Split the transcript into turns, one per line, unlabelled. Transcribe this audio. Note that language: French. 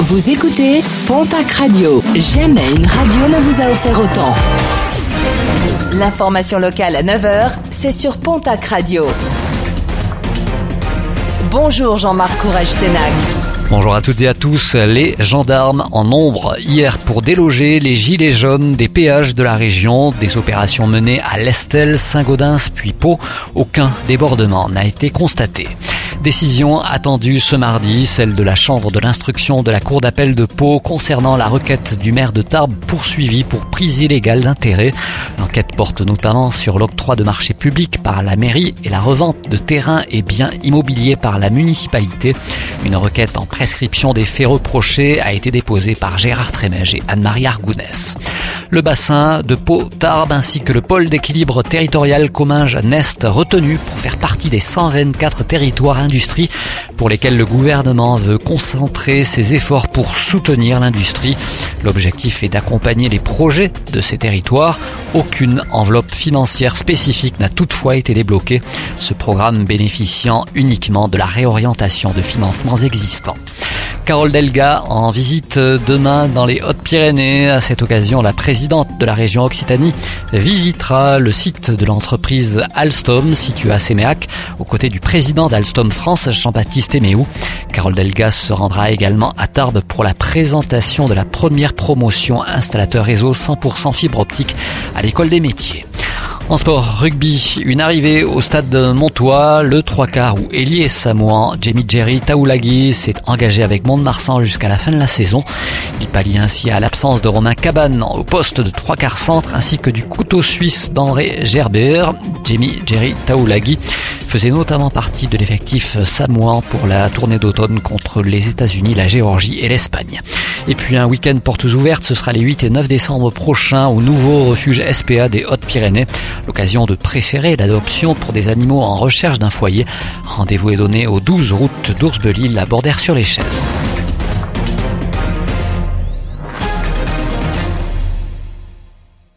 Vous écoutez Pontac Radio. Jamais une radio ne vous a offert autant. L'information locale à 9h, c'est sur Pontac Radio. Bonjour Jean-Marc Courage Sénac.
Bonjour à toutes et à tous. Les gendarmes en nombre hier pour déloger les gilets jaunes des péages de la région. Des opérations menées à l'Estelle, Saint-Gaudens puis Pau. Aucun débordement n'a été constaté. Décision attendue ce mardi, celle de la Chambre de l'instruction de la Cour d'appel de Pau concernant la requête du maire de Tarbes poursuivi pour prise illégale d'intérêt. L'enquête porte notamment sur l'octroi de marchés publics par la mairie et la revente de terrains et biens immobiliers par la municipalité. Une requête en prescription des faits reprochés a été déposée par Gérard Trémège et Anne-Marie Argounès. Le bassin de Pau-Tarbes ainsi que le pôle d'équilibre territorial Comminges-Nest retenu pour faire partie des 124 territoires industrie pour lesquels le gouvernement veut concentrer ses efforts pour soutenir l'industrie. L'objectif est d'accompagner les projets de ces territoires. Aucune enveloppe financière spécifique n'a toutefois été débloquée, ce programme bénéficiant uniquement de la réorientation de financements existants. Carole Delga en visite demain dans les Hautes-Pyrénées. À cette occasion, la présidente de la région Occitanie visitera le site de l'entreprise Alstom situé à Séméac aux côtés du président d'Alstom France, Jean-Baptiste Eméou. Carole Delga se rendra également à Tarbes pour la présentation de la première promotion installateur réseau 100% fibre optique à l'école des métiers. En sport, rugby, une arrivée au stade de Montois, le 3 quarts où Elie Samouan, Jamie Jerry Taoulagui s'est engagé avec Mont-de-Marsan jusqu'à la fin de la saison. Il pallie ainsi à l'absence de Romain Cabane au poste de 3 quarts centre ainsi que du couteau suisse d'André Gerber. Jamie Jerry Taoulagui faisait notamment partie de l'effectif samoan pour la tournée d'automne contre les États-Unis, la Géorgie et l'Espagne. Et puis un week-end portes ouvertes, ce sera les 8 et 9 décembre prochains au nouveau refuge SPA des Hautes-Pyrénées. L'occasion de préférer l'adoption pour des animaux en recherche d'un foyer. Rendez-vous est donné aux 12 routes d'Oursbelil à Bordère-sur-les-Chaises.